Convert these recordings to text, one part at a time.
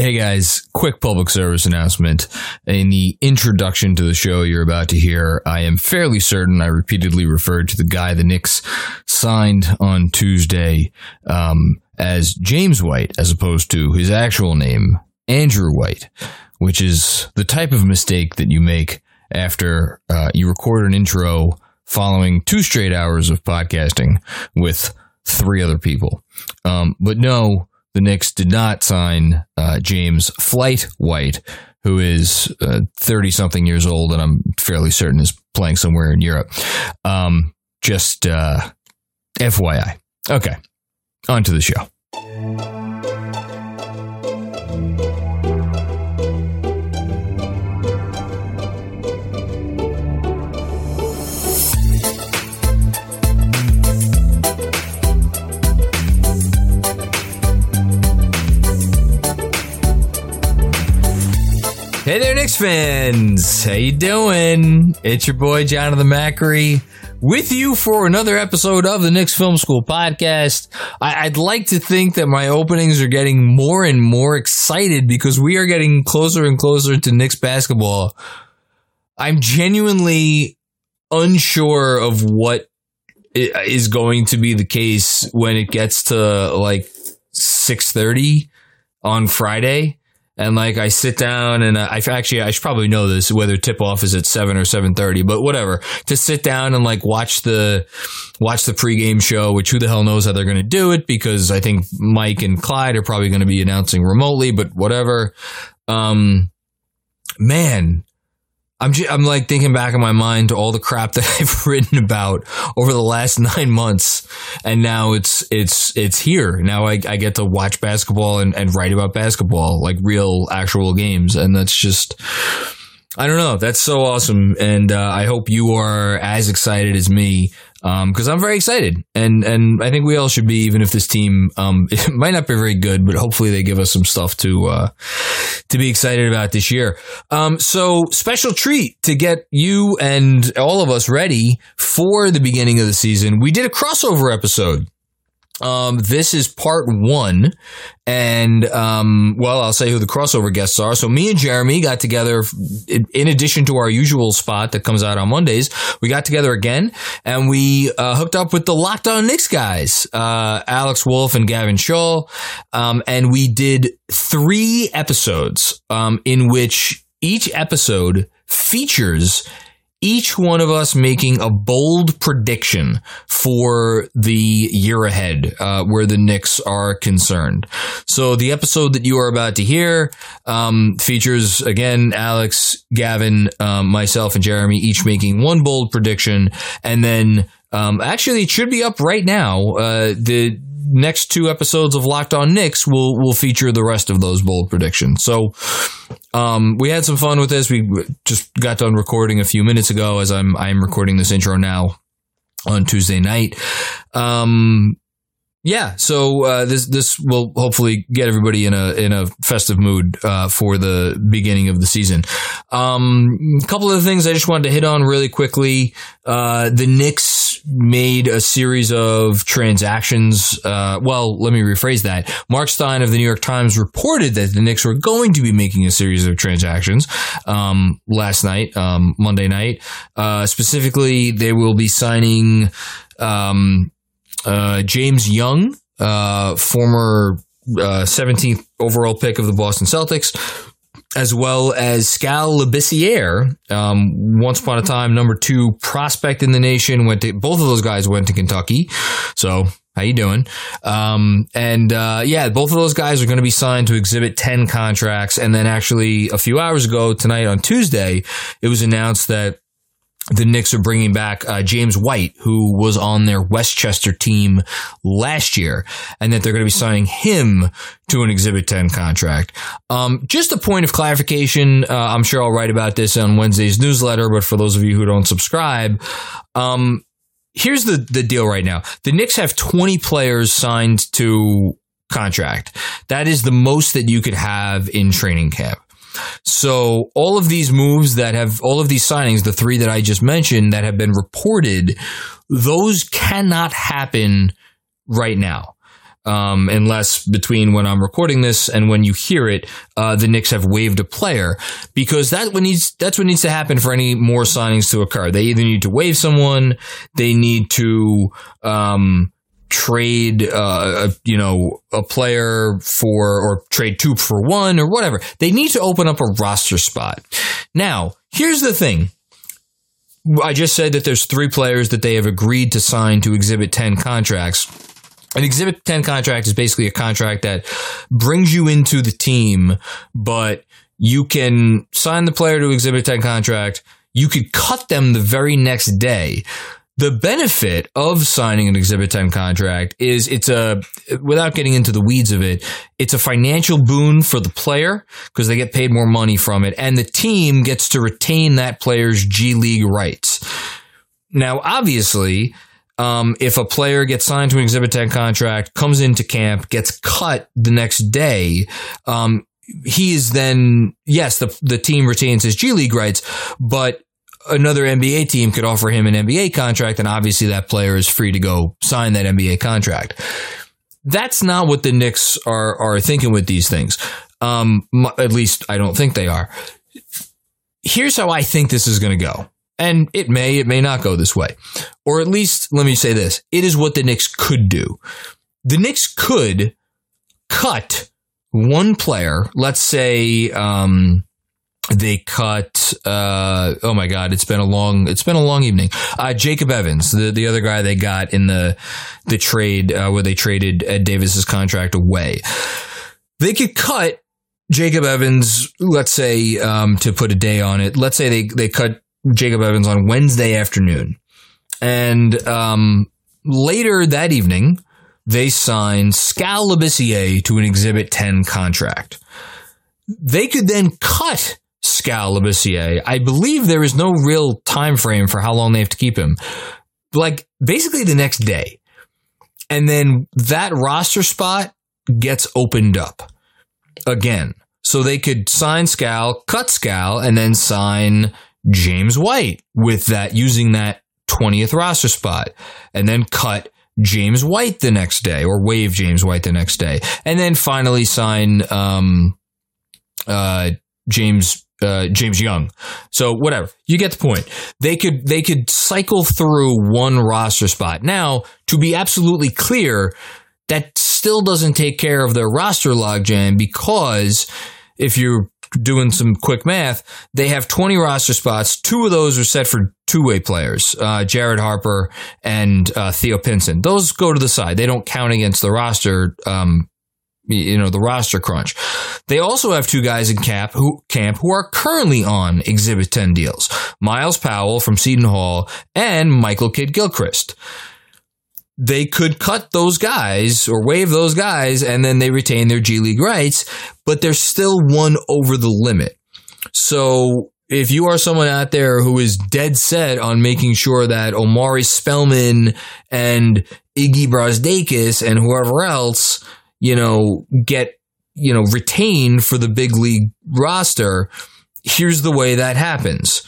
Hey guys, quick public service announcement. In the introduction to the show you're about to hear, I am fairly certain I repeatedly referred to the guy the Knicks signed on Tuesday um, as James White as opposed to his actual name, Andrew White, which is the type of mistake that you make after uh, you record an intro following two straight hours of podcasting with three other people. Um, but no, the Knicks did not sign uh, James Flight White, who is 30 uh, something years old, and I'm fairly certain is playing somewhere in Europe. Um, just uh, FYI. Okay, on to the show. Hey there, Knicks fans! How you doing? It's your boy Jonathan Macri with you for another episode of the Knicks Film School podcast. I- would like to think that my openings are getting more and more excited because we are getting closer and closer to Knicks basketball. I'm genuinely unsure of what is going to be the case when it gets to like 6:30 on Friday and like I sit down and I actually I should probably know this whether tip off is at seven or seven thirty, but whatever. To sit down and like watch the watch the pregame show, which who the hell knows how they're going to do it because I think Mike and Clyde are probably going to be announcing remotely, but whatever. Um, man, I'm just, I'm like thinking back in my mind to all the crap that I've written about over the last nine months, and now it's it's it's here. Now I, I get to watch basketball and, and write about basketball, like real actual games, and that's just I don't know. That's so awesome, and uh, I hope you are as excited as me because um, I'm very excited, and and I think we all should be, even if this team um, might not be very good, but hopefully they give us some stuff to uh, to be excited about this year. Um, so special treat to get you and all of us ready for the beginning of the season. We did a crossover episode um, this is part one. And, um, well, I'll say who the crossover guests are. So me and Jeremy got together in addition to our usual spot that comes out on Mondays. We got together again and we, uh, hooked up with the Locked On Knicks guys, uh, Alex Wolfe and Gavin Schall. Um, and we did three episodes, um, in which each episode features each one of us making a bold prediction for the year ahead, uh, where the Knicks are concerned. So the episode that you are about to hear um, features again Alex, Gavin, um, myself, and Jeremy each making one bold prediction, and then um, actually it should be up right now. Uh, the next two episodes of Locked On Knicks will will feature the rest of those bold predictions. So um, we had some fun with this. We just got done recording a few minutes ago as I'm I'm recording this intro now on Tuesday night. Um, yeah, so uh, this this will hopefully get everybody in a in a festive mood uh, for the beginning of the season. Um, a couple of the things I just wanted to hit on really quickly. Uh, the Knicks made a series of transactions. Uh, well, let me rephrase that. Mark Stein of the New York Times reported that the Knicks were going to be making a series of transactions um, last night, um, Monday night. Uh, specifically, they will be signing. Um, uh, James Young, uh, former uh, 17th overall pick of the Boston Celtics, as well as Skal Labissiere, um, once upon a time number two prospect in the nation. Went to both of those guys went to Kentucky, so how you doing? Um, and uh, yeah, both of those guys are going to be signed to Exhibit 10 contracts. And then actually, a few hours ago tonight on Tuesday, it was announced that the Knicks are bringing back uh, James White, who was on their Westchester team last year, and that they're going to be signing him to an Exhibit 10 contract. Um, just a point of clarification. Uh, I'm sure I'll write about this on Wednesday's newsletter, but for those of you who don't subscribe, um, here's the, the deal right now. The Knicks have 20 players signed to contract. That is the most that you could have in training camp. So all of these moves that have all of these signings, the three that I just mentioned that have been reported, those cannot happen right now. Um, unless between when I'm recording this and when you hear it, uh, the Knicks have waived a player because that what needs that's what needs to happen for any more signings to occur. They either need to waive someone, they need to um, trade uh, you know a player for or trade two for one or whatever. They need to open up a roster spot. Now here's the thing. I just said that there's three players that they have agreed to sign to exhibit 10 contracts. An exhibit 10 contract is basically a contract that brings you into the team but you can sign the player to exhibit 10 contract. You could cut them the very next day the benefit of signing an Exhibit 10 contract is it's a, without getting into the weeds of it, it's a financial boon for the player because they get paid more money from it and the team gets to retain that player's G League rights. Now, obviously, um, if a player gets signed to an Exhibit 10 contract, comes into camp, gets cut the next day, um, he is then, yes, the, the team retains his G League rights, but another NBA team could offer him an NBA contract, and obviously that player is free to go sign that NBA contract. That's not what the Knicks are are thinking with these things. Um, at least I don't think they are. Here's how I think this is going to go. And it may, it may not go this way. Or at least, let me say this. It is what the Knicks could do. The Knicks could cut one player, let's say, um, they cut uh, oh my god it's been a long it's been a long evening. Uh, jacob evans the, the other guy they got in the the trade uh, where they traded ed davis's contract away. They could cut jacob evans let's say um, to put a day on it. Let's say they, they cut jacob evans on wednesday afternoon. And um, later that evening they signed Labissiere to an exhibit 10 contract. They could then cut Labissiere. I believe there is no real time frame for how long they have to keep him. Like basically the next day. And then that roster spot gets opened up again. So they could sign Skal, cut Skal, and then sign James White with that using that 20th roster spot. And then cut James White the next day or waive James White the next day. And then finally sign um uh James uh, James Young. So whatever, you get the point. They could they could cycle through one roster spot. Now, to be absolutely clear, that still doesn't take care of their roster logjam because if you're doing some quick math, they have 20 roster spots. Two of those are set for two way players, uh, Jared Harper and uh, Theo Pinson. Those go to the side. They don't count against the roster um, you know, the roster crunch. They also have two guys in camp who camp who are currently on Exhibit 10 deals. Myles Powell from Seton Hall and Michael Kidd Gilchrist. They could cut those guys or waive those guys and then they retain their G League rights, but they're still one over the limit. So if you are someone out there who is dead set on making sure that Omari Spellman and Iggy Brazdeikis and whoever else you know, get, you know, retained for the big league roster, here's the way that happens.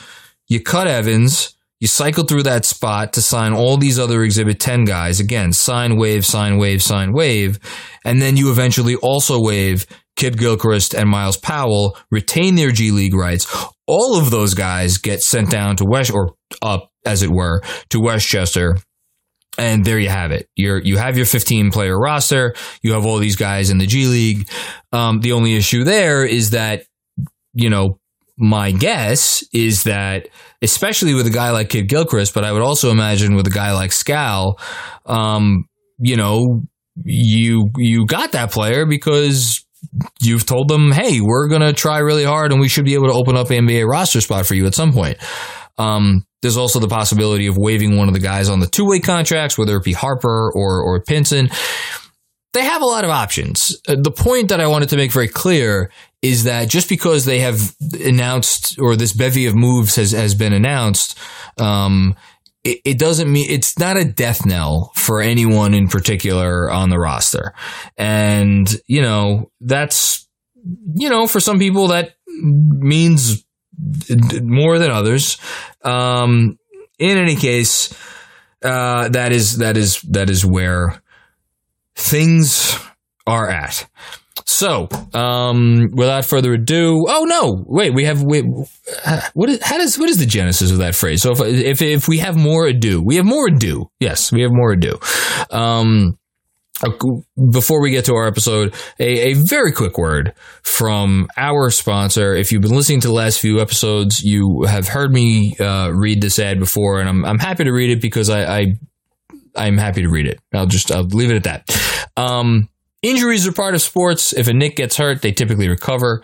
You cut Evans, you cycle through that spot to sign all these other Exhibit 10 guys. Again, sign, wave, sign, wave, sign, wave. And then you eventually also wave Kidd Gilchrist and Myles Powell, retain their G League rights. All of those guys get sent down to West, or up, as it were, to Westchester and there you have it. You're you have your 15 player roster. You have all these guys in the G League. Um, the only issue there is that you know my guess is that especially with a guy like Kidd Gilchrist, but I would also imagine with a guy like Skal, um, you know, you you got that player because you've told them, hey, we're gonna try really hard and we should be able to open up an NBA roster spot for you at some point. Um, there's also the possibility of waiving one of the guys on the two way contracts, whether it be Harper or or Pinson. They have a lot of options. Uh, the point that I wanted to make very clear is that just because they have announced or this bevy of moves has has been announced, um, it, it doesn't mean it's not a death knell for anyone in particular on the roster. And, you know, that's, you know, for some people that means more than others. Um, in any case, uh, that is, that is, that is where things are at. So, um, without further ado, oh no, wait, we have wait, what is how does what is the genesis of that phrase? So if if if we have more ado, we have more ado. Yes, we have more ado. Um, before we get to our episode, a, a very quick word from our sponsor. If you've been listening to the last few episodes, you have heard me uh, read this ad before, and I'm I'm happy to read it because I, I I'm happy to read it. I'll just I'll leave it at that. Um, Injuries are part of sports. If a Knick gets hurt, they typically recover.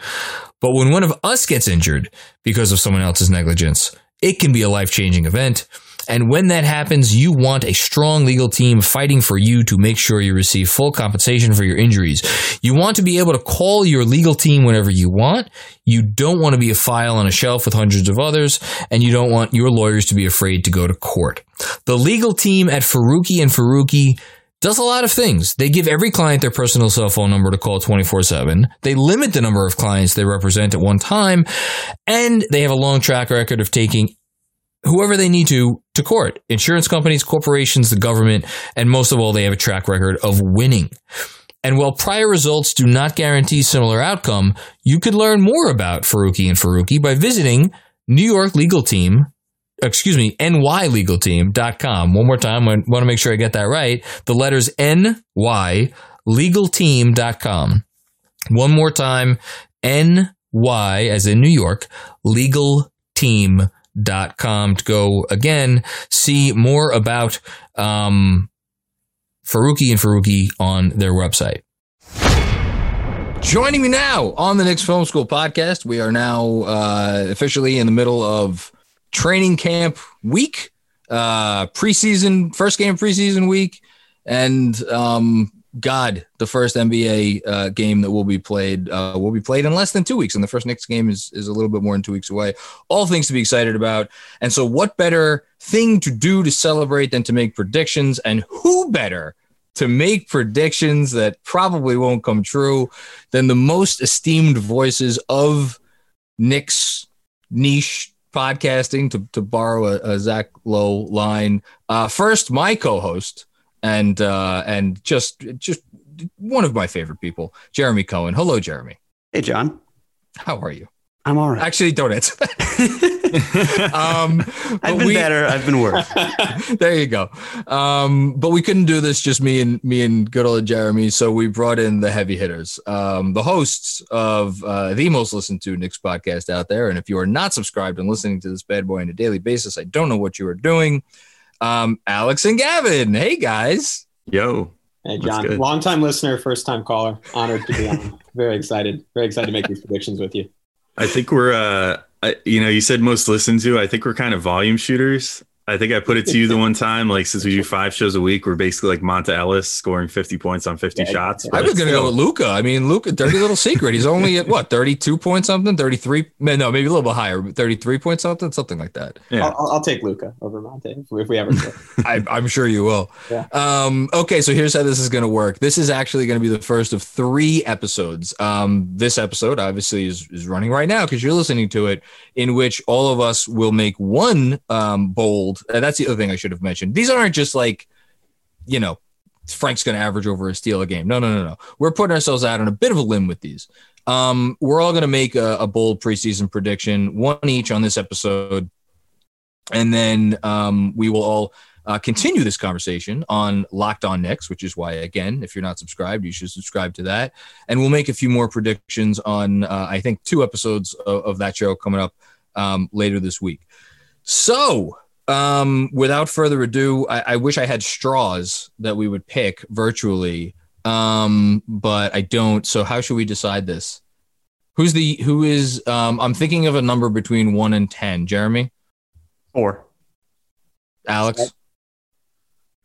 But when one of us gets injured because of someone else's negligence, it can be a life changing event. And when that happens, you want a strong legal team fighting for you to make sure you receive full compensation for your injuries. You want to be able to call your legal team whenever you want. You don't want to be a file on a shelf with hundreds of others, and you don't want your lawyers to be afraid to go to court. The legal team at Faruqi and Faruqi does a lot of things. They give every client their personal cell phone number to call 24 7. They limit the number of clients they represent at one time. And they have a long track record of taking whoever they need to to court insurance companies, corporations, the government, and most of all, they have a track record of winning. And while prior results do not guarantee similar outcome, you could learn more about Faruqi and Faruqi by visiting New York legal team excuse me, nylegalteam.com. One more time. I want to make sure I get that right. The letters NY legalteam.com. One more time. NY as in New York, legalteam.com to go again, see more about, um, Faruqi and Faruqi on their website. Joining me now on the Knicks Film School podcast, we are now uh, officially in the middle of training camp week, uh, preseason, first game preseason week, and um, God, the first NBA uh, game that will be played uh, will be played in less than two weeks, and the first Knicks game is is a little bit more than two weeks away. All things to be excited about, and so what better thing to do to celebrate than to make predictions? And who better to make predictions that probably won't come true than the most esteemed voices of Knicks niche podcasting, to, to borrow a, a Zach Lowe line. Uh, first, my co-host and uh, and just just one of my favorite people, Jeremy Cohen. Hello, Jeremy. Hey, John. How are you? I'm all right. Actually, don't answer that. um, I've been we, better. I've been worse. there you go. Um, but we couldn't do this just me and me and good old Jeremy, so we brought in the heavy hitters, um, the hosts of uh, the most listened to Knicks podcast out there. And if you are not subscribed and listening to this bad boy on a daily basis, I don't know what you are doing. Um, Alex and Gavin, hey guys. Yo. Hey John, long time listener, first time caller. Honored to be on. Very excited. Very excited to make these predictions with you. I think we're, uh, I, you know, you said most listened to. I think we're kind of volume shooters. I think I put it to you the one time, like since we do five shows a week, we're basically like Monta Ellis scoring 50 points on 50 yeah, shots. I was going to go with Luka. I mean, Luka, dirty little secret. He's only at what, 32 points something, 33? No, maybe a little bit higher, 33 points something, something like that. Yeah. I'll, I'll take Luka over Monta if we, if we ever I, am sure you will. Yeah. Um, okay, so here's how this is going to work. This is actually going to be the first of three episodes. Um, this episode obviously is, is running right now because you're listening to it, in which all of us will make one um, bold and that's the other thing I should have mentioned. These aren't just like, you know, Frank's going to average over a steal a game. No, no, no, no. We're putting ourselves out on a bit of a limb with these. Um, we're all going to make a, a, bold preseason prediction, one each on this episode, and then um, we will all uh, continue this conversation on Locked On Knicks, which is why, again, if you're not subscribed, you should subscribe to that. And we'll make a few more predictions on, uh, I think, two episodes of, of that show coming up um, later this week. So um, without further ado, I, I, wish I had straws that we would pick virtually, um, but I don't. So how should we decide this? Who's the who is? Um, I'm thinking of a number between one and ten. Jeremy. Four. Alex.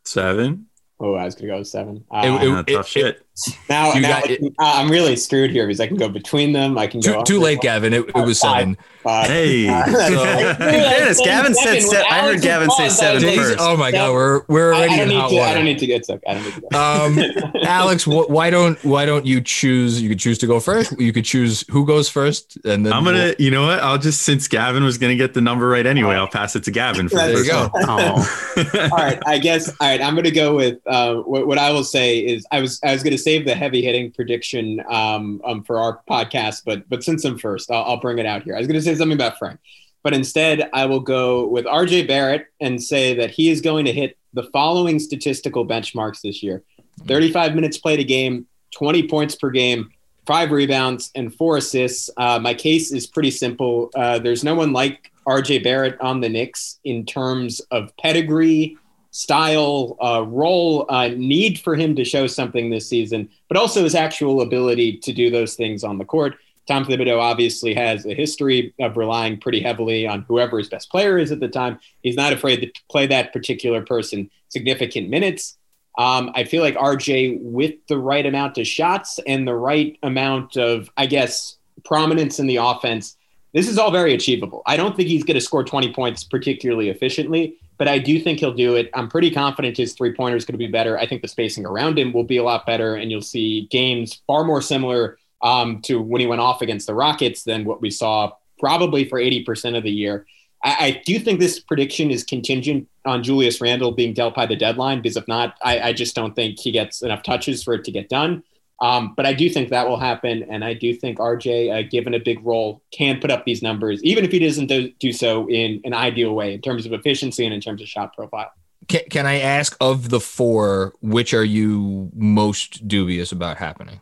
Seven. Oh, I was gonna go with seven. It- Uh, it- Uh, tough shit. Now, you now got I can- uh, I'm really screwed here because I can go between them. I can Too, go too under, late, Gavin. It, it was seven. five. Hey. Uh, So- I- Gavin said Seven. se- I heard Gavin say paused, seven I was like, first. Oh my God, we're we're already I don't in need hot to. I don't need to get sick. I don't need to go. Um, Alex, wh- why don't why don't you choose? You could choose to go first. You could choose who goes first, and then I'm gonna, you know what? I'll just since Gavin was gonna get the number right anyway, I'll pass it to Gavin for There you go. One. all right, I guess. All right, I'm going to go with uh, what, what I will say is I was I was going to save the heavy hitting prediction um, um, for our podcast, but but since I'm first, I'll, I'll bring it out here. I was going to say something about Frank, but instead I will go with RJ Barrett and say that he is going to hit the following statistical benchmarks this year: 35 minutes played a game, 20 points per game. Five rebounds and four assists. Uh, my case is pretty simple. Uh, there's no one like RJ Barrett on the Knicks in terms of pedigree, style, uh, role, uh, need for him to show something this season, but also his actual ability to do those things on the court. Tom Thibodeau obviously has a history of relying pretty heavily on whoever his best player is at the time. He's not afraid to play that particular person significant minutes. Um, I feel like RJ, with the right amount of shots and the right amount of, I guess, prominence in the offense, this is all very achievable. I don't think he's going to score 20 points particularly efficiently, but I do think he'll do it. I'm pretty confident his three pointer is going to be better. I think the spacing around him will be a lot better, and you'll see games far more similar um, to when he went off against the Rockets than what we saw probably for 80% of the year. I, I do think this prediction is contingent on Julius Randle being dealt by the deadline, because if not, I, I just don't think he gets enough touches for it to get done. Um, but I do think that will happen, and I do think RJ, uh, given a big role, can put up these numbers, even if he doesn't do, do so in an ideal way in terms of efficiency and in terms of shot profile. Can, can I ask of the four, which are you most dubious about happening?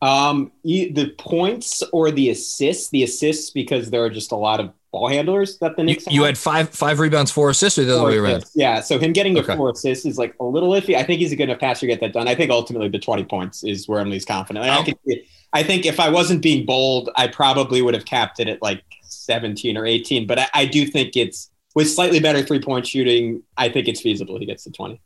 Um, the points or the assists, the assists because there are just a lot of ball handlers that the You, Knicks you have. had five five rebounds, four assists, or the other way around? Yeah, so him getting the Okay. four assists is like a little iffy. I think he's a good enough passer to get that done. I think ultimately the 20 points is where I'm least confident. I, Oh. could, I think if I wasn't being bold, I probably would have capped it at like 17 or 18. But I, I do think it's with slightly better three point shooting. I think it's feasible he gets to 20.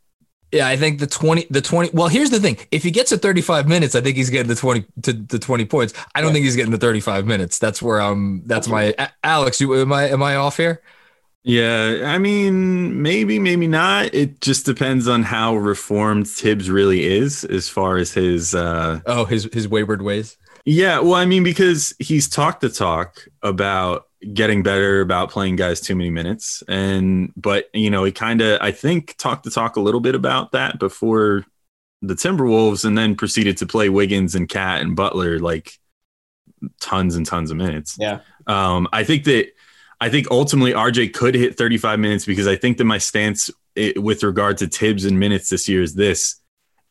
Yeah, I think the 20, the 20. Well, here's the thing. If he gets to 35 minutes, I think he's getting the 20 to the 20 points. I don't Yeah. think he's getting the 35 minutes. That's where I'm, that's my, Alex, you, am I, am I off here? Yeah, I mean, maybe, maybe not. It just depends on how reformed Thibs really is as far as his uh Oh, his, his wayward ways. yeah, well, I mean, because he's talked the talk about getting better about playing guys too many minutes. And but you know, he kind of I think talked the talk a little bit about that before the Timberwolves and then proceeded to play Wiggins and KAT and Butler like tons and tons of minutes. Yeah. Um, I think that I think ultimately RJ could hit 35 minutes because I think that my stance i with regard to Thibs and minutes this year is this,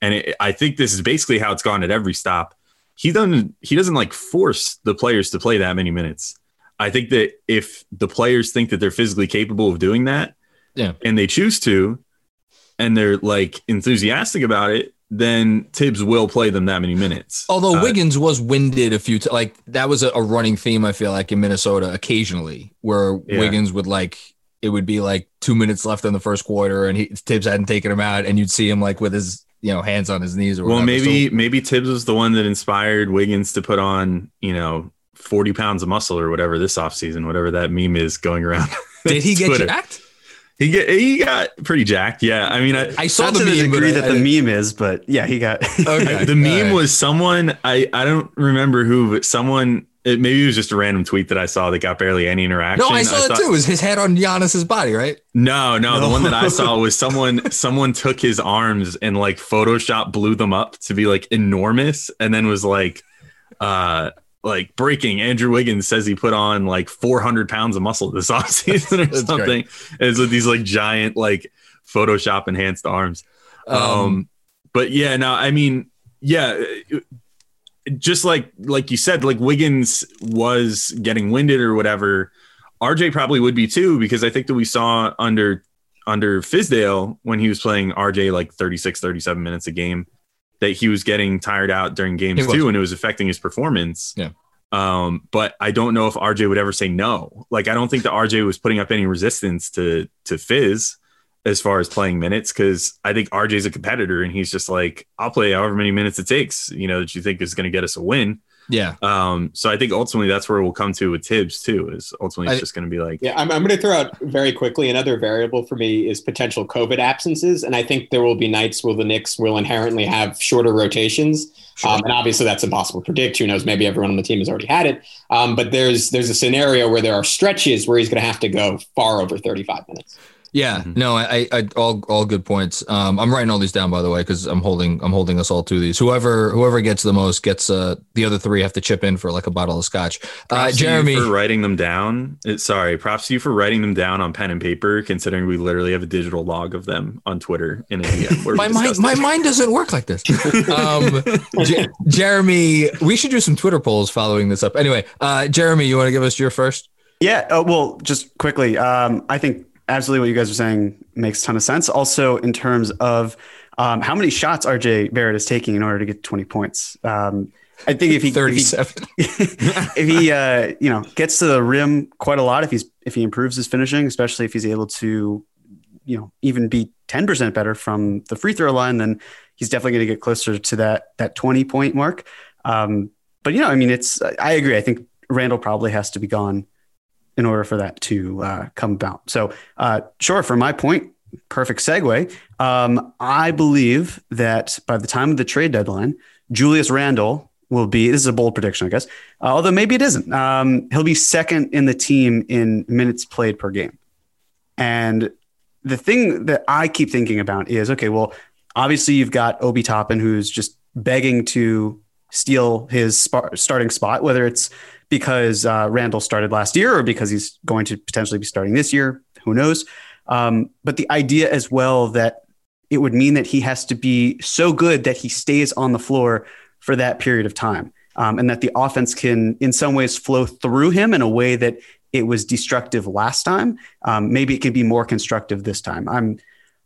and it, I think this is basically how it's gone at every stop. He doesn't he doesn't like force the players to play that many minutes. I think that if the players think that they're physically capable of doing that, Yeah. and they choose to, and they're like enthusiastic about it, then Thibs will play them that many minutes. Although Uh, Wiggins was winded a few times, like that was a, a running theme. I feel like in Minnesota occasionally, where Yeah. Wiggins would like it would be like two minutes left in the first quarter, and he, Thibs hadn't taken him out, and you'd see him like with his you know hands on his knees or Well, whatever. maybe So- maybe Thibs was the one that inspired Wiggins to put on, you know, 40 pounds of muscle or whatever this offseason, whatever that meme is going around. did he get jacked? He get he got pretty jacked. Yeah. I mean, I, I saw the to the meme, but degree I- that I- the meme is, but yeah, he got. Okay. the meme All right. was someone I I don't remember who, but someone it, maybe it was just a random tweet that I saw that got barely any interaction. No, I saw it thought- too. It was his head on Giannis's body, right? No, no, the one that I saw was someone someone took his arms and like Photoshop blew them up to be like enormous and then was like uh like breaking Andrew Wiggins says he put on like 400 pounds of muscle this offseason or something. great. And it's with these like giant like Photoshop enhanced arms. Um, but yeah, now I mean, yeah, it- just like like you said, like Wiggins was getting winded or whatever. RJ probably would be too because I think that we saw under under Fizdale when he was playing RJ like 36 37 minutes a game that he was getting tired out during games too and it was affecting his performance. Yeah. Um, but I don't know if RJ would ever say no. Like I don't think that RJ was putting up any resistance to to Fizz as far as playing minutes because I think RJ's a competitor and he's just like, I'll play however many minutes it takes, you know, that you think is going to get us a win. Yeah. Um, so I think ultimately that's where we'll come to with Thibs too. Is ultimately it's I- just going to be like, Yeah, I'm, I'm going to throw out very quickly another variable for me is potential COVID absences. And I think there will be nights where the Knicks will inherently have shorter rotations. Um, and obviously that's impossible to predict. Who knows? Maybe everyone on the team has already had it. Um, but there's there's a scenario where there are stretches where he's going to have to go far over 35 minutes. Yeah, Mhm. no, I, I, all, all good points. Um, I'm writing all these down by the way because I'm holding, I'm holding us all to these. Whoever, whoever gets the most gets. Uh, the other three have to chip in for like a bottle of scotch. Uh, props to you Jeremy, for writing them down. It, sorry, props to you for writing them down on pen and paper. Considering we literally have a digital log of them on Twitter in a DM. my mind, my mind doesn't work like this. Um, J- Jeremy, we should do some Twitter polls following this up. Anyway, uh, Jeremy, you want to give us your first? Yeah. Uh, well, just quickly, um, I think absolutely what you guys are saying makes a ton of sense. Also, in terms of um, how many shots RJ Barrett is taking in order to get 20 points. Um, I think if he, if he if he uh, you know gets to the rim quite a lot, if he's if he improves his finishing, especially if he's able to you know even be ten percent better from the free throw line, then he's definitely going to get closer to that that twenty point mark. Um, but you know, I mean, it's I agree. I think Randle probably has to be gone in order for that to uh, come about. So uh, sure, for my point, perfect segue. Um, I believe that by the time of the trade deadline, Julius Randle will be. This is a bold prediction, I guess. Uh, although maybe it isn't. Um, he'll be second in the team in minutes played per game. And the thing that I keep thinking about is, okay, well, obviously you've got Obi Toppin who's just begging to steal his spa- starting spot, whether it's because uh, Randle started last year or because he's going to potentially be starting this year. Who knows? Um, but the idea as well that it would mean that he has to be so good that he stays on the floor for that period of time. Um, and that the offense can, in some ways, flow through him in a way that it was destructive last time. Um, maybe it can be more constructive this time. I'm,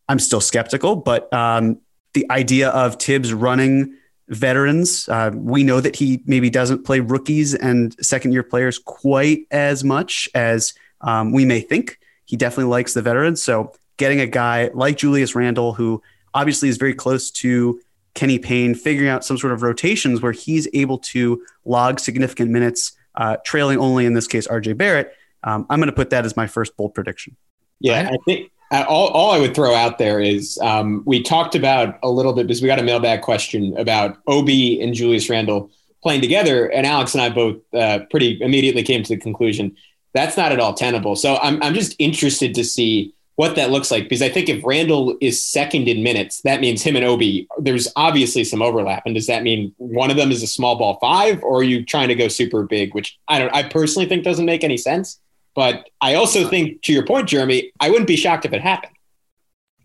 I'm still skeptical, but um, the idea of Thibs running veterans, uh, we know that he maybe doesn't play rookies and second year players quite as much as um, we may think. He definitely likes the veterans. So getting a guy like Julius Randle, who obviously is very close to Kenny Payne, figuring out some sort of rotations where he's able to log significant minutes, uh, trailing only in this case RJ Barrett. Um, I'm going to put that as my first bold prediction. Yeah, I think all, all I would throw out there is um, we talked about a little bit because we got a mailbag question about Obi and Julius Randle playing together, and Alex and I both uh, pretty immediately came to the conclusion that's not at all tenable. So I'm I'm just interested to see what that looks like because I think if Randle is second in minutes, that means him and Obi. There's obviously some overlap, and does that mean one of them is a small ball five, or are you trying to go super big? Which I don't. I personally think doesn't make any sense. But I also think, to your point, Jeremy, I wouldn't be shocked if it happened.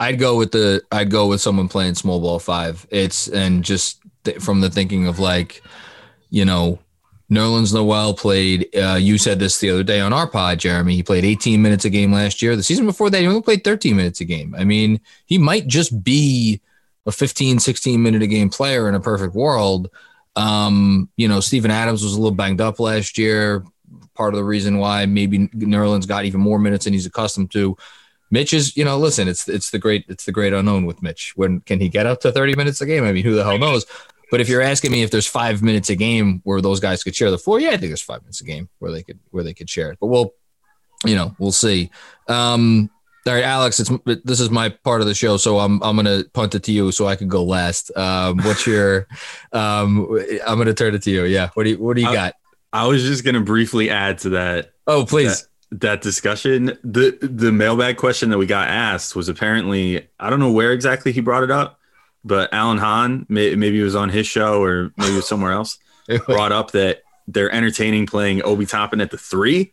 I'd go with the I'd go with someone playing small ball five. It's and just th- from the thinking of like, you know, Nerlens Noel played. Uh, you said this the other day on our pod, Jeremy. He played 18 minutes a game last year. The season before that, he only played 13 minutes a game. I mean, he might just be a 15, 16 minute a game player in a perfect world. Um, you know, Steven Adams was a little banged up last year. Part of the reason why maybe Nerlens got even more minutes than he's accustomed to. Mitch is, you know, listen, it's it's the great it's the great unknown with Mitch. When can he get up to 30 minutes a game? I mean, who the hell knows? But if you're asking me if there's five minutes a game where those guys could share the floor, yeah, I think there's five minutes a game where they could where they could share it. But we'll, you know, we'll see. Um, all right, Alex, it's this is my part of the show, so I'm I'm gonna punt it to you so I can go last. Um, what's your? Um, I'm gonna turn it to you. Yeah, what do you what do you Uh, got? I was just going to briefly add to that Oh, please. that discussion. The the mailbag question that we got asked was apparently I don't know where exactly he brought it up, but Alan Hahn, may, maybe it was on his show or maybe it was somewhere else, brought up that they're entertaining playing Obi Toppin at the three.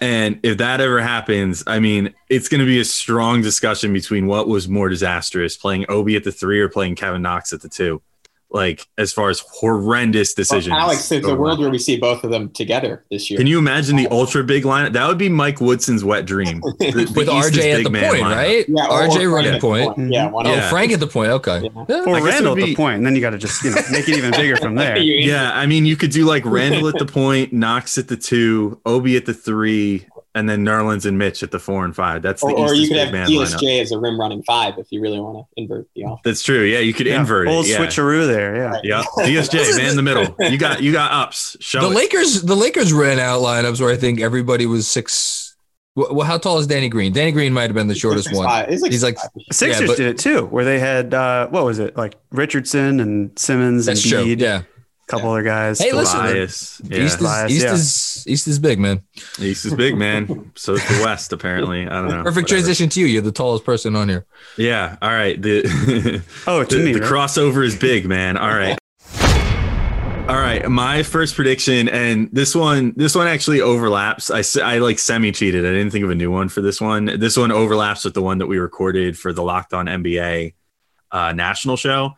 And if that ever happens, I mean, it's going to be a strong discussion between what was more disastrous, playing Obi at the three or playing Kevin Knox at the two. Like as far as horrendous Well, decisions. Alex, there's a world where we see both of them together this year. Can you imagine the ultra big line? That would be Mike Woodson's wet dream. The- the With East RJ at the point, lineup. right? Yeah, or- RJ or running Frank at point. Yeah, one Oh, of Yeah. Frank at the point. Okay. Yeah. Or I Randle would at the point, and then you got to just you know make it even bigger from there. Yeah, I mean, you could do like Randle at the point, Knox at the two, Obi at the three, and then Nerlens and Mitch at the four and five. That's the Or, or you could have man DSJ lineup. as a rim running five if you really want to invert the offense. That's true. Yeah, you could Yeah, invert Old it. Yeah. switcheroo there. Yeah. Yeah, DSJ, man in the middle. You got you got ups. Show The it. Lakers, the Lakers ran out lineups where I think everybody was six. Well, how tall is Danny Green? Danny Green might have been the shortest one. He's like, He's like- six, five. Sixers Yeah, but- did it too, where they had uh, what was it like Richardson and Simmons That's and true. Bede, Yeah. A couple other guys. Hey, listen, Bias. Yeah. East is Bias, East yeah. is East is big, man. East is big, man. So is the West, apparently. I don't know. Perfect Whatever. transition to you. You're the tallest person on here. Yeah. All right. The oh, to the, me, the right? crossover is big, man. All right. All right, my first prediction, and this one, this one actually overlaps. I, I like semi cheated. I didn't think of a new one for this one. This one overlaps with the one that we recorded for the Locked On NBA uh, national show.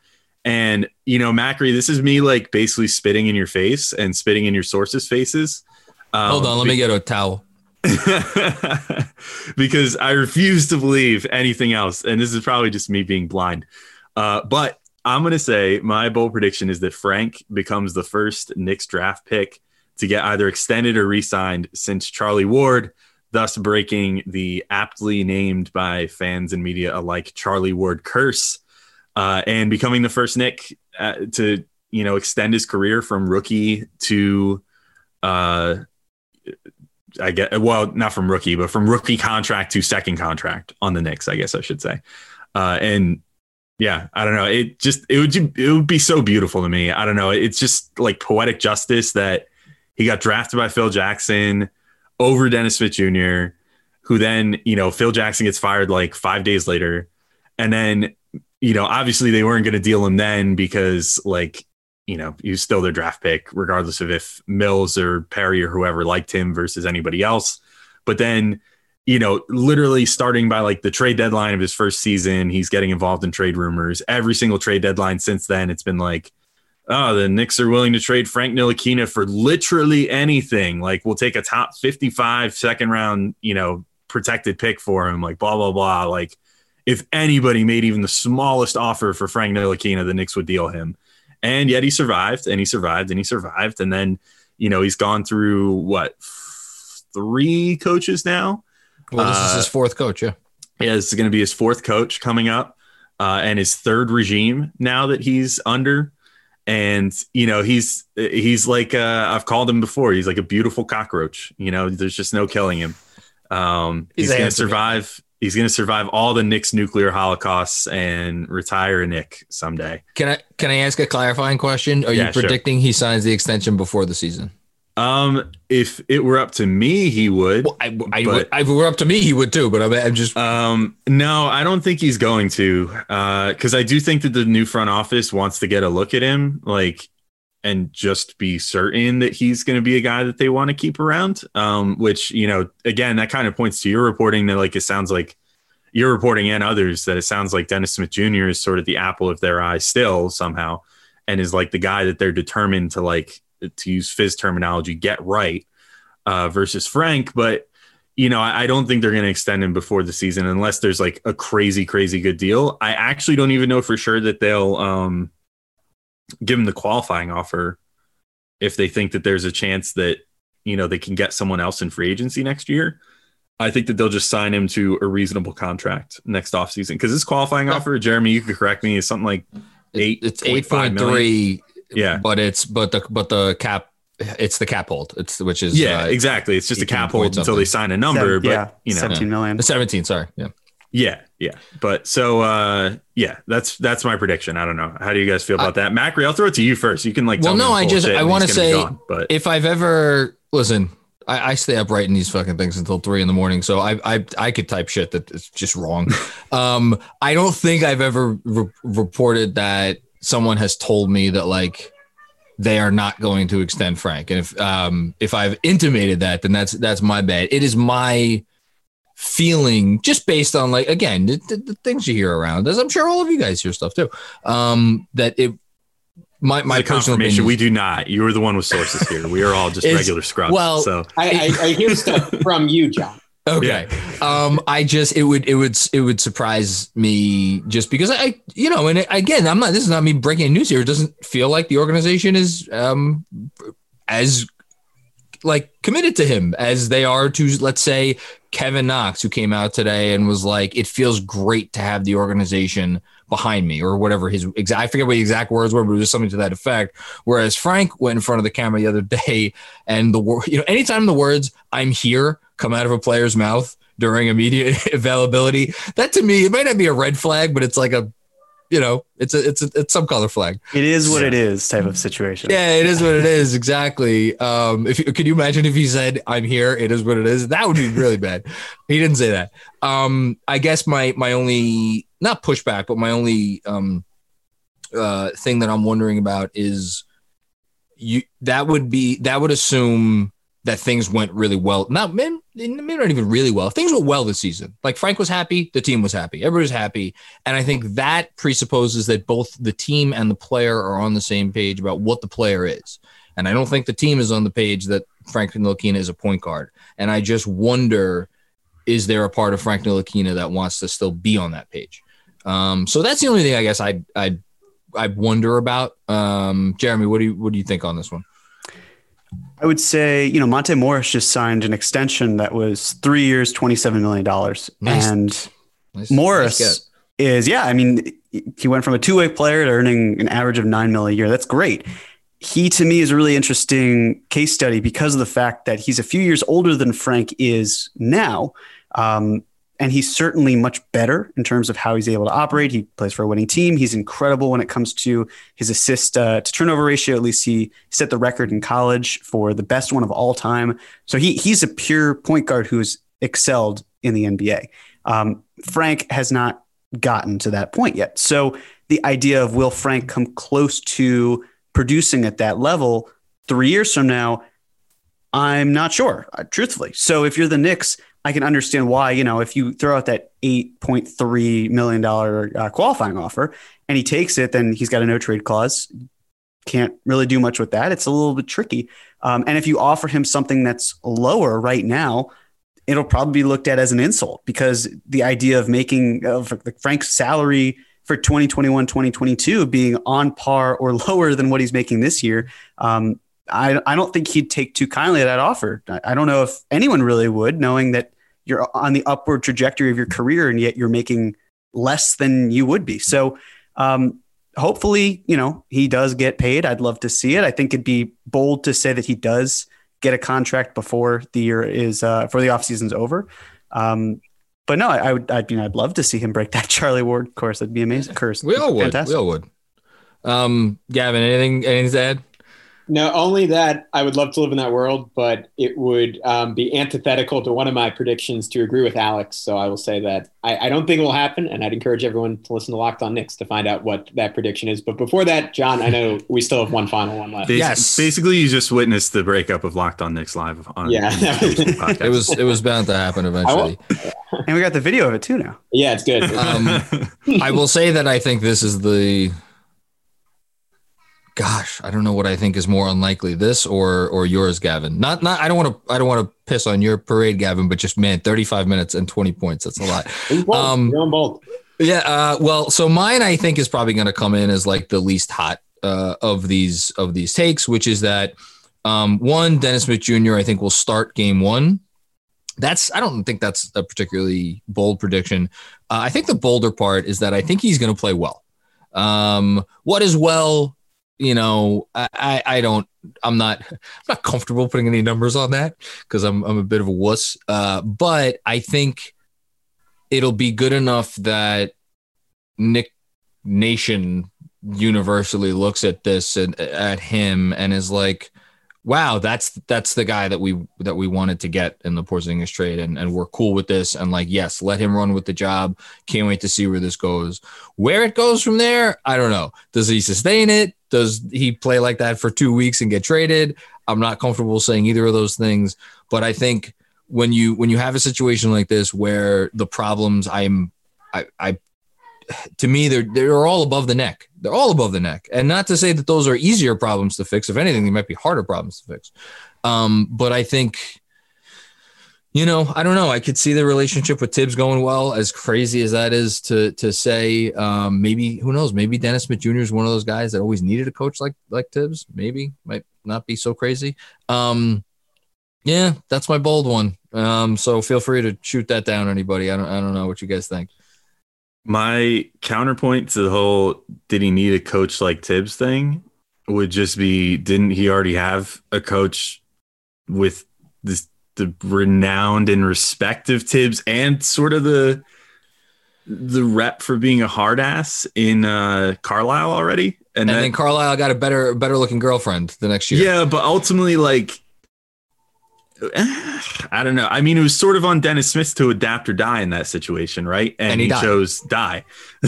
And you know, Macri, this is me like basically spitting in your face and spitting in your sources' faces. Um, Hold on, let me get a towel. because I refuse to believe anything else. And this is probably just me being blind. Uh, but I'm going to say my bold prediction is that Frank becomes the first Knicks draft pick to get either extended or re signed since Charlie Ward, thus breaking the aptly named by fans and media alike Charlie Ward curse uh, and becoming the first Knick uh, to, you know, extend his career from rookie to, uh, I guess well, not from rookie, but from rookie contract to second contract on the Knicks, I guess I should say. Uh, and yeah, I don't know. It just it would it would be so beautiful to me. I don't know. It's just like poetic justice that he got drafted by Phil Jackson over Dennis Smith Jr., who then you know Phil Jackson gets fired like five days later, and then you know obviously they weren't going to deal him then because like you know, he was still their draft pick, regardless of if Mills or Perry or whoever liked him versus anybody else. But then, you know, literally starting by like the trade deadline of his first season, he's getting involved in trade rumors. Every single trade deadline since then, it's been like, oh, the Knicks are willing to trade Frank Ntilikina for literally anything. Like, we'll take a top 55 second round, you know, protected pick for him, like blah, blah, blah. Like, if anybody made even the smallest offer for Frank Ntilikina, the Knicks would deal him. And yet he survived and he survived and he survived. And then you know he's gone through what three coaches now? Well, this is Uh, his fourth coach. Yeah. yeah this is going to be his fourth coach coming up uh, and his third regime now that he's under. And you know he's he's like uh, i've called him before. He's like a beautiful cockroach you know there's just no killing him. Um, He's he's, going to survive he's going to survive all the Knick's nuclear holocausts and retire a Nick someday Can I can I ask a clarifying question? Are Yeah, you sure. predicting he signs the extension before the season? Um, if it were up to me, he would. Well, I, I, But- if it were up to me, he would too. But I'm, I'm just Um, no, I don't think he's going to. Uh, because I do think that the new front office wants to get a look at him, like, and just be certain that he's going to be a guy that they want to keep around. Um, which you know, again, that kind of points to your reporting that like it sounds like your reporting and others that it sounds like Dennis Smith Jr. is sort of the apple of their eye still somehow, and is like the guy that they're determined to like to use Fizz terminology get right uh, versus Frank, but you know, I, don't think they're going to extend him before the season unless there's like a crazy, crazy good deal. I actually don't even know for sure that they'll um, give him the qualifying offer if they think that there's a chance that you know they can get someone else in free agency next year. I think that they'll just sign him to a reasonable contract next offseason because this qualifying Yeah. offer, Jeremy, you could correct me, is something like eight. it's 8.5 eight point million. three. Yeah. but it's but the but the cap it's the cap hold. It's which is Yeah, uh, exactly. It's just a cap point hold until they sign a number, Seven- but yeah, you know, 17 million. seventeen. Sorry, yeah. Yeah, yeah. But so uh yeah, that's that's my prediction. I don't know. How do you guys feel about that? Macri, I'll throw it to you first. You can like Well, no, I just- I gonna be say- gone, but if I've ever listen, I, I stay up in these fucking things until three in the morning, so I I I could type shit that is just wrong. um, I don't think I've ever re- reported that someone has told me that like they are not going to extend Frank, and if um if I've intimated that, then that's that's my bad. It is my feeling just based on like again the, the, the things you hear around as i'm sure all of you guys hear stuff too um that it my my My personal confirmation, opinion. we do not. You were the one with sources here. We are all just regular scrubs. well, so I, I, I hear stuff from you, John. Okay. Um, I just it would it would it would surprise me just because I you know and again I'm not this is not me breaking news here. It doesn't feel like the organization is um as like committed to him as they are to let's say Kevin Knox who came out today and was like it feels great to have the organization behind me or whatever his exact I forget what the exact words were but it was something to that effect. Whereas Frank went in front of the camera the other day and the word you know anytime the words I'm here come out of a player's mouth during immediate availability that to me it might not be a red flag but it's like a you know it's a it's a, it's some color flag It is what it is type of situation. yeah, it is what it is. Exactly. Um, if could you imagine if he said, "I'm here," it is what it is. That would be really bad. He didn't say that. Um, I guess my my only not pushback, but my only um, uh, thing that I'm wondering about is you that would be that would assume that things went really well. Not maybe maybe not even really well. Things went well this season. Like Frank was happy, the team was happy, everybody was happy, and I think that presupposes that both the team and the player are on the same page about what the player is. And I don't think the team is on the page that Frank Ntilikina is a point guard. And I just wonder, is there a part of Frank Ntilikina that wants to still be on that page? Um, so that's the only thing I guess I I I wonder about. Um, Jeremy, what do you what do you think on this one? I would say, you know, Monte Morris just signed an extension that was three years, $27 million. Nice. And Nice- Morris nice is, yeah, I mean, he went from a two way player to earning an average of nine mil a year. That's great. He, to me, is a really interesting case study because of the fact that he's a few years older than Frank is now. Um, and he's certainly much better in terms of how he's able to operate. He plays for a winning team. He's incredible when it comes to his assist uh, to turnover ratio. At least he set the record in college for the best one of all time. So he he's a pure point guard who's excelled in the NBA. Um, Frank has not gotten to that point yet. So the idea of will Frank come close to producing at that level three years from now, I'm not sure, uh, truthfully. So if you're the Knicks, I can understand why, you know, if you throw out that $8.3 million uh, qualifying offer and he takes it, then he's got a no trade clause. Can't really do much with that. It's a little bit tricky. Um, and if you offer him something that's lower right now, it'll probably be looked at as an insult because the idea of making of Frank's salary for 2021, 2022 being on par or lower than what he's making this year, um, I, I don't think he'd take too kindly to that offer. I, I don't know if anyone really would, knowing that you're on the upward trajectory of your career and yet you're making less than you would be. So, um, hopefully, you know, he does get paid. I'd love to see it. I think it'd be bold to say that he does get a contract before the year is uh, before the offseason's over. Um, but no, I, I would. I mean, I'd love to see him break that Charlie Ward course. That'd be amazing. Curse. We all would. Fantastic. We all would. Um, Gavin, anything anything to add? No, only that I would love to live in that world, but it would um, be antithetical to one of my predictions to agree with Alex. So I will say that I, I don't think it will happen, and I'd encourage everyone to listen to Locked On Knicks to find out what that prediction is. But before that, John, I know we still have one final one left. Basi- Yes. basically, you just witnessed the breakup of Locked On Knicks live on Yeah. podcast. It was it was bound to happen eventually. And we got the video of it too now. Yeah, it's good. Um, I will say that I think this is the. Gosh, I don't know what I think is more unlikely, this or or yours, Gavin. Not not. I don't want to. I don't want to piss on your parade, Gavin. But just man, thirty five minutes and twenty points. That's a lot. Um, You're on bold. Yeah. Uh, well, so mine I think is probably going to come in as like the least hot uh, of these of these takes, which is that um, one Dennis Smith Jr. I think will start game one. That's I don't think that's a particularly bold prediction. Uh, I think the bolder part is that I think he's going to play well. Um, what is well? You know, I, I I don't. I'm not. I'm not comfortable putting any numbers on that because I'm I'm a bit of a wuss. Uh, but I think it'll be good enough that Knick Nation universally looks at this and at him and is like, "Wow, that's that's the guy that we that we wanted to get in the Porzingis trade, and and we're cool with this." And like, yes, let him run with the job. Can't wait to see where this goes. Where it goes from there, I don't know. Does he sustain it? Does he play like that for two weeks and get traded? I'm not comfortable saying either of those things, but I think when you when you have a situation like this where the problems I'm I, I to me, they're they're all above the neck. They're all above the neck, and not to say that those are easier problems to fix. If anything, they might be harder problems to fix. Um, but I think, you know, I don't know. I could see the relationship with Thibs going well. As crazy as that is to to say, um, maybe who knows? Maybe Dennis Smith Jr. is one of those guys that always needed a coach like like Thibs. Maybe might not be so crazy. Um, yeah, that's my bold one. Um, so feel free to shoot that down, anybody. I don't I don't know what you guys think. My counterpoint to the whole did he need a coach like Thibs thing would just be didn't he already have a coach with this the renowned and respect of Thibs and sort of the the rep for being a hard ass in uh Carlisle already? And, that- then Carlisle got a better better looking girlfriend the next year. Yeah, but ultimately, like, I don't know. I mean, it was sort of on Dennis Smith to adapt or die in that situation, right? And, And he he, chose die.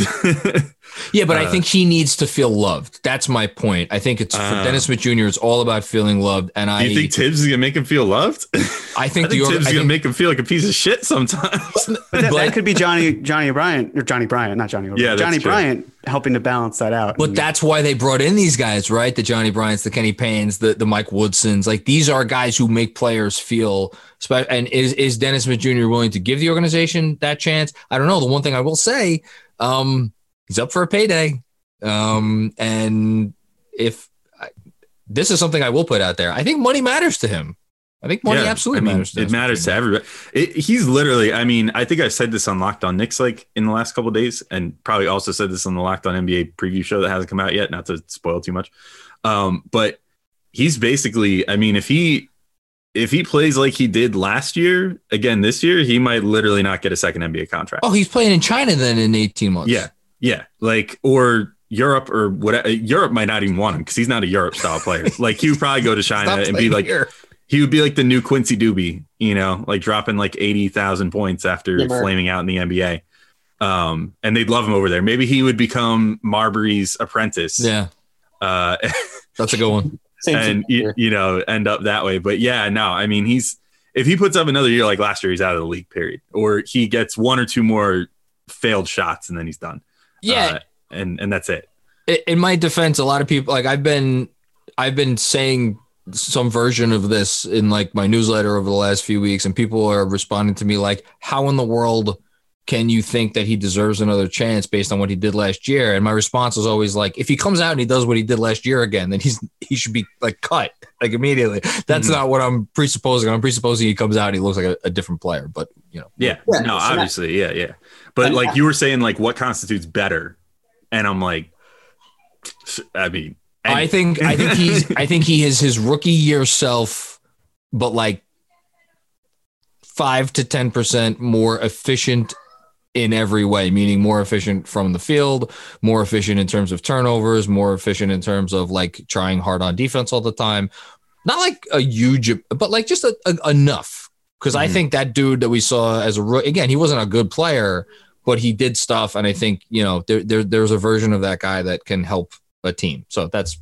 Yeah, but I Uh, think he needs to feel loved. That's my point. I think it's for Uh. Dennis Smith Jr. It's all about feeling loved, and Do I you think Thibs is gonna make him feel loved? I I think think the Thibs I is gonna think- make him feel like a piece of shit sometimes. But that, But- that could be Johnny Johnny Bryant or Johnny Bryant, not Johnny. Yeah, Johnny true. Bryant helping to balance that out. But And- that's why they brought in these guys, right? The Johnny Bryants, the Kenny Paynes, the the Mike Woodsons. Like these are guys who make players feel special. And is is Dennis Smith Jr. willing to give the organization that chance? I don't know. The one thing I will say, um, he's up for a payday, um, and if I, this is something I will put out there, I think money matters to him. I think money Yeah, absolutely I mean, matters. To It matters to everybody. It, he's literally. I mean, I think I said this on Locked On Knicks like in the last couple of days, and probably also said this on the Locked On NBA preview show that hasn't come out yet. Not to spoil too much, um, but he's basically. I mean, if he if he plays like he did last year again this year, he might literally not get a second NBA contract. Oh, he's playing in China then in eighteen months. Yeah, yeah, like or Europe or whatever. Europe might not even want him because he's not a Europe style player. like he would probably go to China Stop and be like here. he would be like the new Quincy Douby, you know, like dropping like 80,000 points after Yeah, flaming out in the NBA. Um, and they'd love him over there. Maybe he would become Marbury's apprentice. Yeah, Uh, that's a good one. Same and, you, you know, end up that way. But yeah, no, I mean, he's, if he puts up another year like last year, he's out of the league, period. Or he gets one or two more failed shots and then he's done. Yeah, Uh, and, and that's it. in my defense, a lot of people like I've been I've been saying some version of this in like my newsletter over the last few weeks, and people are responding to me like, "How in the world can you think that he deserves another chance based on what he did last year?" And my response was always like, "If he comes out and he does what he did last year again, then he's he should be like cut like immediately." That's Mhm. not what I'm presupposing. I'm presupposing he comes out and he looks like a, a different player, but you know, Yeah. Yeah, no, so that- obviously. yeah. Yeah. But And- like you were saying, like what constitutes better? And I'm like, I mean, I think I think he's I think he is his rookie year self, but like five to ten percent more efficient in every way, meaning more efficient from the field, more efficient in terms of turnovers, more efficient in terms of like trying hard on defense all the time. Not like a huge, but like just a, a- enough. Because I Mhm. think that dude that we saw as a again, he wasn't a good player, but he did stuff, and I think you know there, there there's a version of that guy that can help a team. So that's.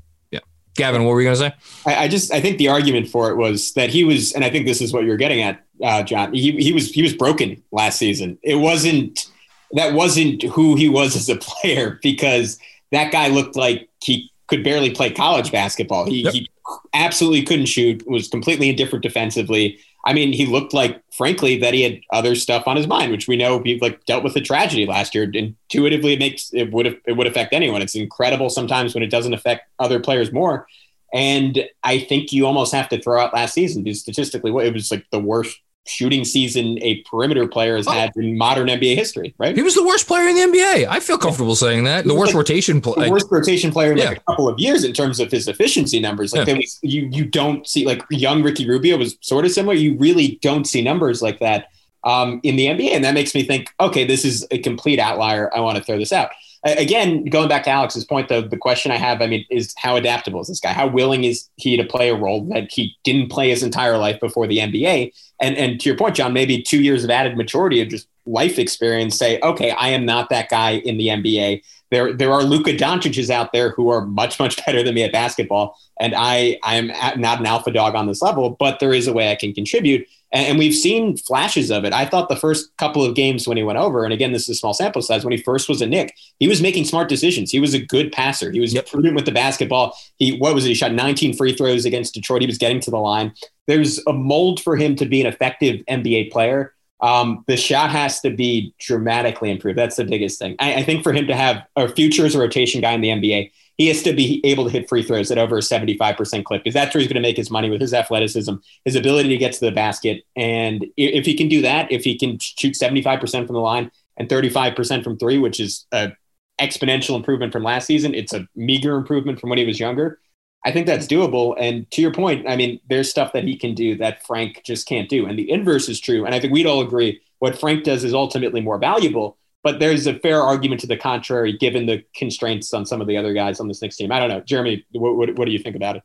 Gavin, what were you gonna say? I, I just I think the argument for it was that he was, and I think this is what you're getting at, uh, John. He he was he was broken last season. It wasn't that wasn't who he was as a player because that guy looked like he could barely play college basketball. He, Yep. he absolutely couldn't shoot. Was completely indifferent defensively. I mean, he looked like, frankly, that he had other stuff on his mind, which we know he like dealt with a tragedy last year. Intuitively, it makes it would it would affect anyone. It's incredible sometimes when it doesn't affect other players more. And I think you almost have to throw out last season because statistically, it was like the worst shooting season a perimeter player has Oh. had in modern NBA history, right? He was the worst player in the NBA. I feel comfortable saying that. The worst like rotation the player. worst rotation player in like a couple of years in terms of his efficiency numbers. Like Yeah. was, you you don't see like young Ricky Rubio was sort of similar. You really don't see numbers like that um, in the NBA, and that makes me think, okay, this is a complete outlier. I want to throw this out. Again, going back to Alex's point, though, the question I have, I mean, is how adaptable is this guy? How willing is he to play a role that he didn't play his entire life before the NBA? And and to your point, John, maybe two years of added maturity of just life experience say, okay, I am not that guy in the NBA. There, there are Luka Doncic's out there who are much, much better than me at basketball, and I, I am not an alpha dog on this level, but there is a way I can contribute. And, and we've seen flashes of it. I thought the first couple of games when he went over, and again, this is a small sample size, when he first was a Knick, he was making smart decisions. He was a good passer. He was Yep. prudent with the basketball. He, what was it? He shot 19 free throws against Detroit. He was getting to the line. There's a mold for him to be an effective NBA player. Um, the shot has to be dramatically improved. That's the biggest thing. I, I think for him to have a future as a rotation guy in the NBA, he has to be able to hit free throws at over a 75% clip because that's where he's going to make his money with his athleticism, his ability to get to the basket. And if he can do that, if he can shoot 75% from the line and 35% from three, which is an exponential improvement from last season, it's a meager improvement from when he was younger. I think that's doable. And to your point, I mean, there's stuff that he can do that Frank just can't do. And the inverse is true. And I think we'd all agree what Frank does is ultimately more valuable. But there's a fair argument to the contrary, given the constraints on some of the other guys on this Knicks team. I don't know. Jeremy, what, what, what do you think about it?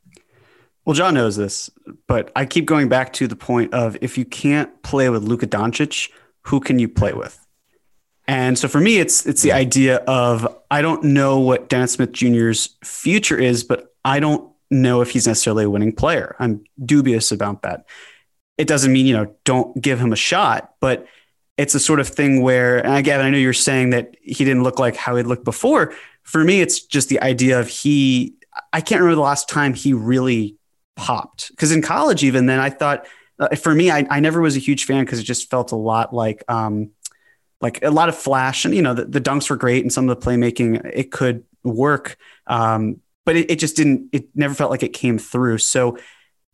Well, John knows this, but I keep going back to the point of if you can't play with Luka Doncic, who can you play with? And so for me, it's it's the idea of I don't know what Dennis Smith Jr.'s future is, but I don't know if he's necessarily a winning player. I'm dubious about that. It doesn't mean, you know, don't give him a shot, but it's a sort of thing where, and again, I know you're saying that he didn't look like how he'd looked before. For me, it's just the idea of he, I can't remember the last time he really popped. Because in college, even then, I thought, uh, for me, I, I never was a huge fan because it just felt a lot like, um, like a lot of flash and you know the, the dunks were great and some of the playmaking it could work um, but it, it just didn't it never felt like it came through so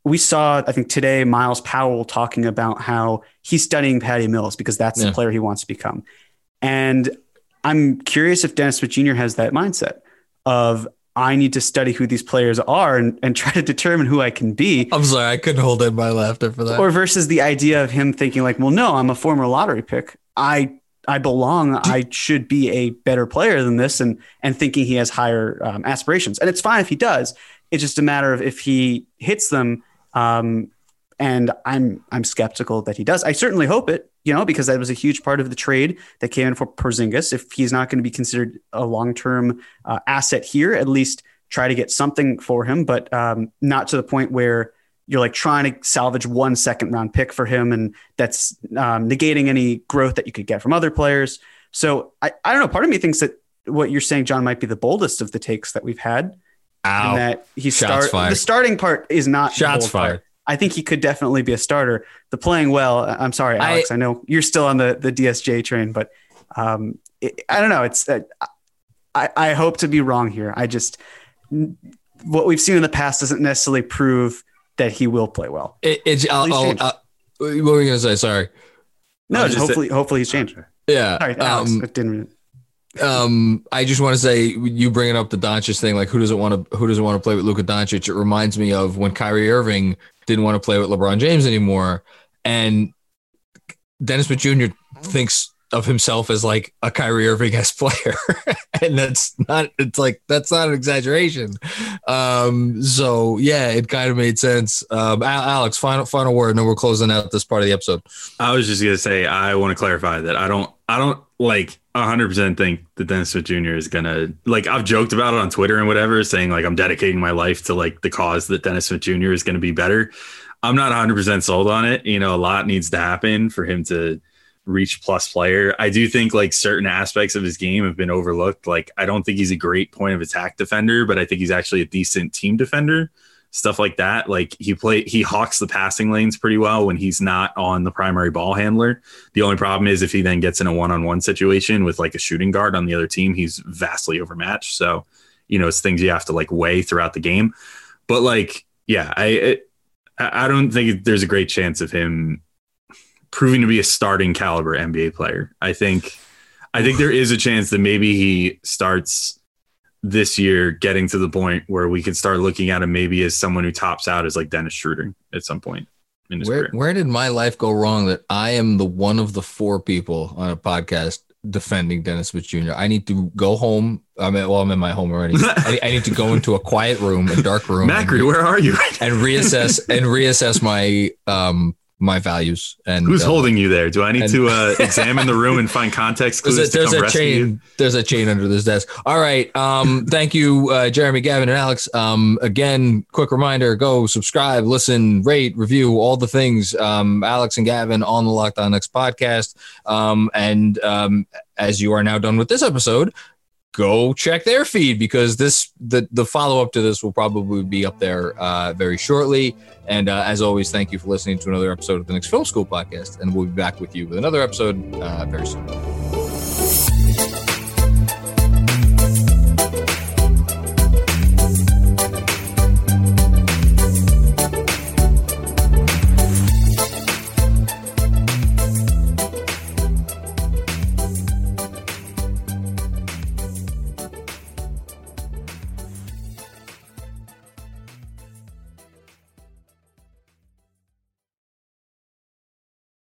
we saw i think today Myles Powell talking about how he's studying patty mills because that's Yeah. the player he wants to become and i'm curious if dennis smith jr has that mindset of i need to study who these players are and, and try to determine who i can be I'm sorry, I couldn't hold in my laughter for that. or versus the idea of him thinking like, well, no, I'm a former lottery pick. I I belong. I should be a better player than this, and and thinking he has higher um, aspirations. And it's fine if he does. It's just a matter of if he hits them. Um, and I'm I'm skeptical that he does. I certainly hope it, you know, because that was a huge part of the trade that came in for Porzingis. If he's not going to be considered a long term uh, asset here, at least try to get something for him, but um, not to the point where you're like trying to salvage one second round pick for him, and that's um, negating any growth that you could get from other players. So I, I don't know. Part of me thinks that what you're saying, John, might be the boldest of the takes that we've had, Ow. and that he Shots start fired. the starting part is not Shots bold part. fired. I think he could definitely be a starter. The playing well. I'm sorry, Alex. I, know you're still on the the DSJ train, but um, it, I don't know. It's uh, I I hope to be wrong here. I just what we've seen in the past doesn't necessarily prove that he will play well. It, it's, I'll, I'll, change. uh, what were you gonna say? Sorry. No, just hopefully hopefully he's changed. Yeah. Sorry, Alex. um, it didn't. Um, I just want to say you bringing up the Doncic thing, like who doesn't want to who doesn't want to play with Luka Doncic? It reminds me of when Kyrie Irving didn't want to play with LeBron James anymore, and Dennis Smith Jr. thinks of himself as like a Kyrie Irving esque player, and that's not. It's like that's not an exaggeration. Um, so yeah, it kind of made sense. Um, Alex, final final word, and then we're closing out this part of the episode. I was just gonna say I want to clarify that I don't I don't like hundred percent think that Dennis Smith Jr. is gonna like I've joked about it on Twitter and whatever, saying like I'm dedicating my life to like the cause that Dennis Smith Jr. is gonna be better. I'm not hundred percent sold on it. You know, a lot needs to happen for him to reach plus player. I do think like certain aspects of his game have been overlooked. Like I don't think he's a great point of attack defender, but I think he's actually a decent team defender. Stuff like that. Like he play he hawks the passing lanes pretty well when he's not on the primary ball handler. The only problem is if he then gets in a one-on-one situation with like a shooting guard on the other team, he's vastly overmatched. So, you know, it's things you have to like weigh throughout the game. But like, yeah, I it, I I don't think there's a great chance of him proving to be a starting caliber NBA player. I think I think there is a chance that maybe he starts this year getting to the point where we can start looking at him maybe as someone who tops out as like Dennis Schroeder at some point in his Where career. where did my life go wrong that I am the one of the four people on a podcast defending Dennis Smith Jr. I need to go home. I'm at, well, I'm in my home already. I, I need to go into a quiet room, a dark room, Macri, where are you? and reassess and reassess my um my values. And Who's uh, holding you there? Do I need and- to uh, examine the room and find context clues There's a, to there's come a chain. you? There's a chain under this desk. All right. Um, thank you, uh, Jeremy, Gavin, and Alex. Um, again, quick reminder: go subscribe, listen, rate, review, all the things. Um, Alex and Gavin on the Locked On Knicks podcast. Um, and um, as you are now done with this episode, go check their feed because this the the follow up to this will probably be up there uh, very shortly. And uh, as always, thank you for listening to another episode of the Knicks Film School podcast, and we'll be back with you with another episode uh, very soon.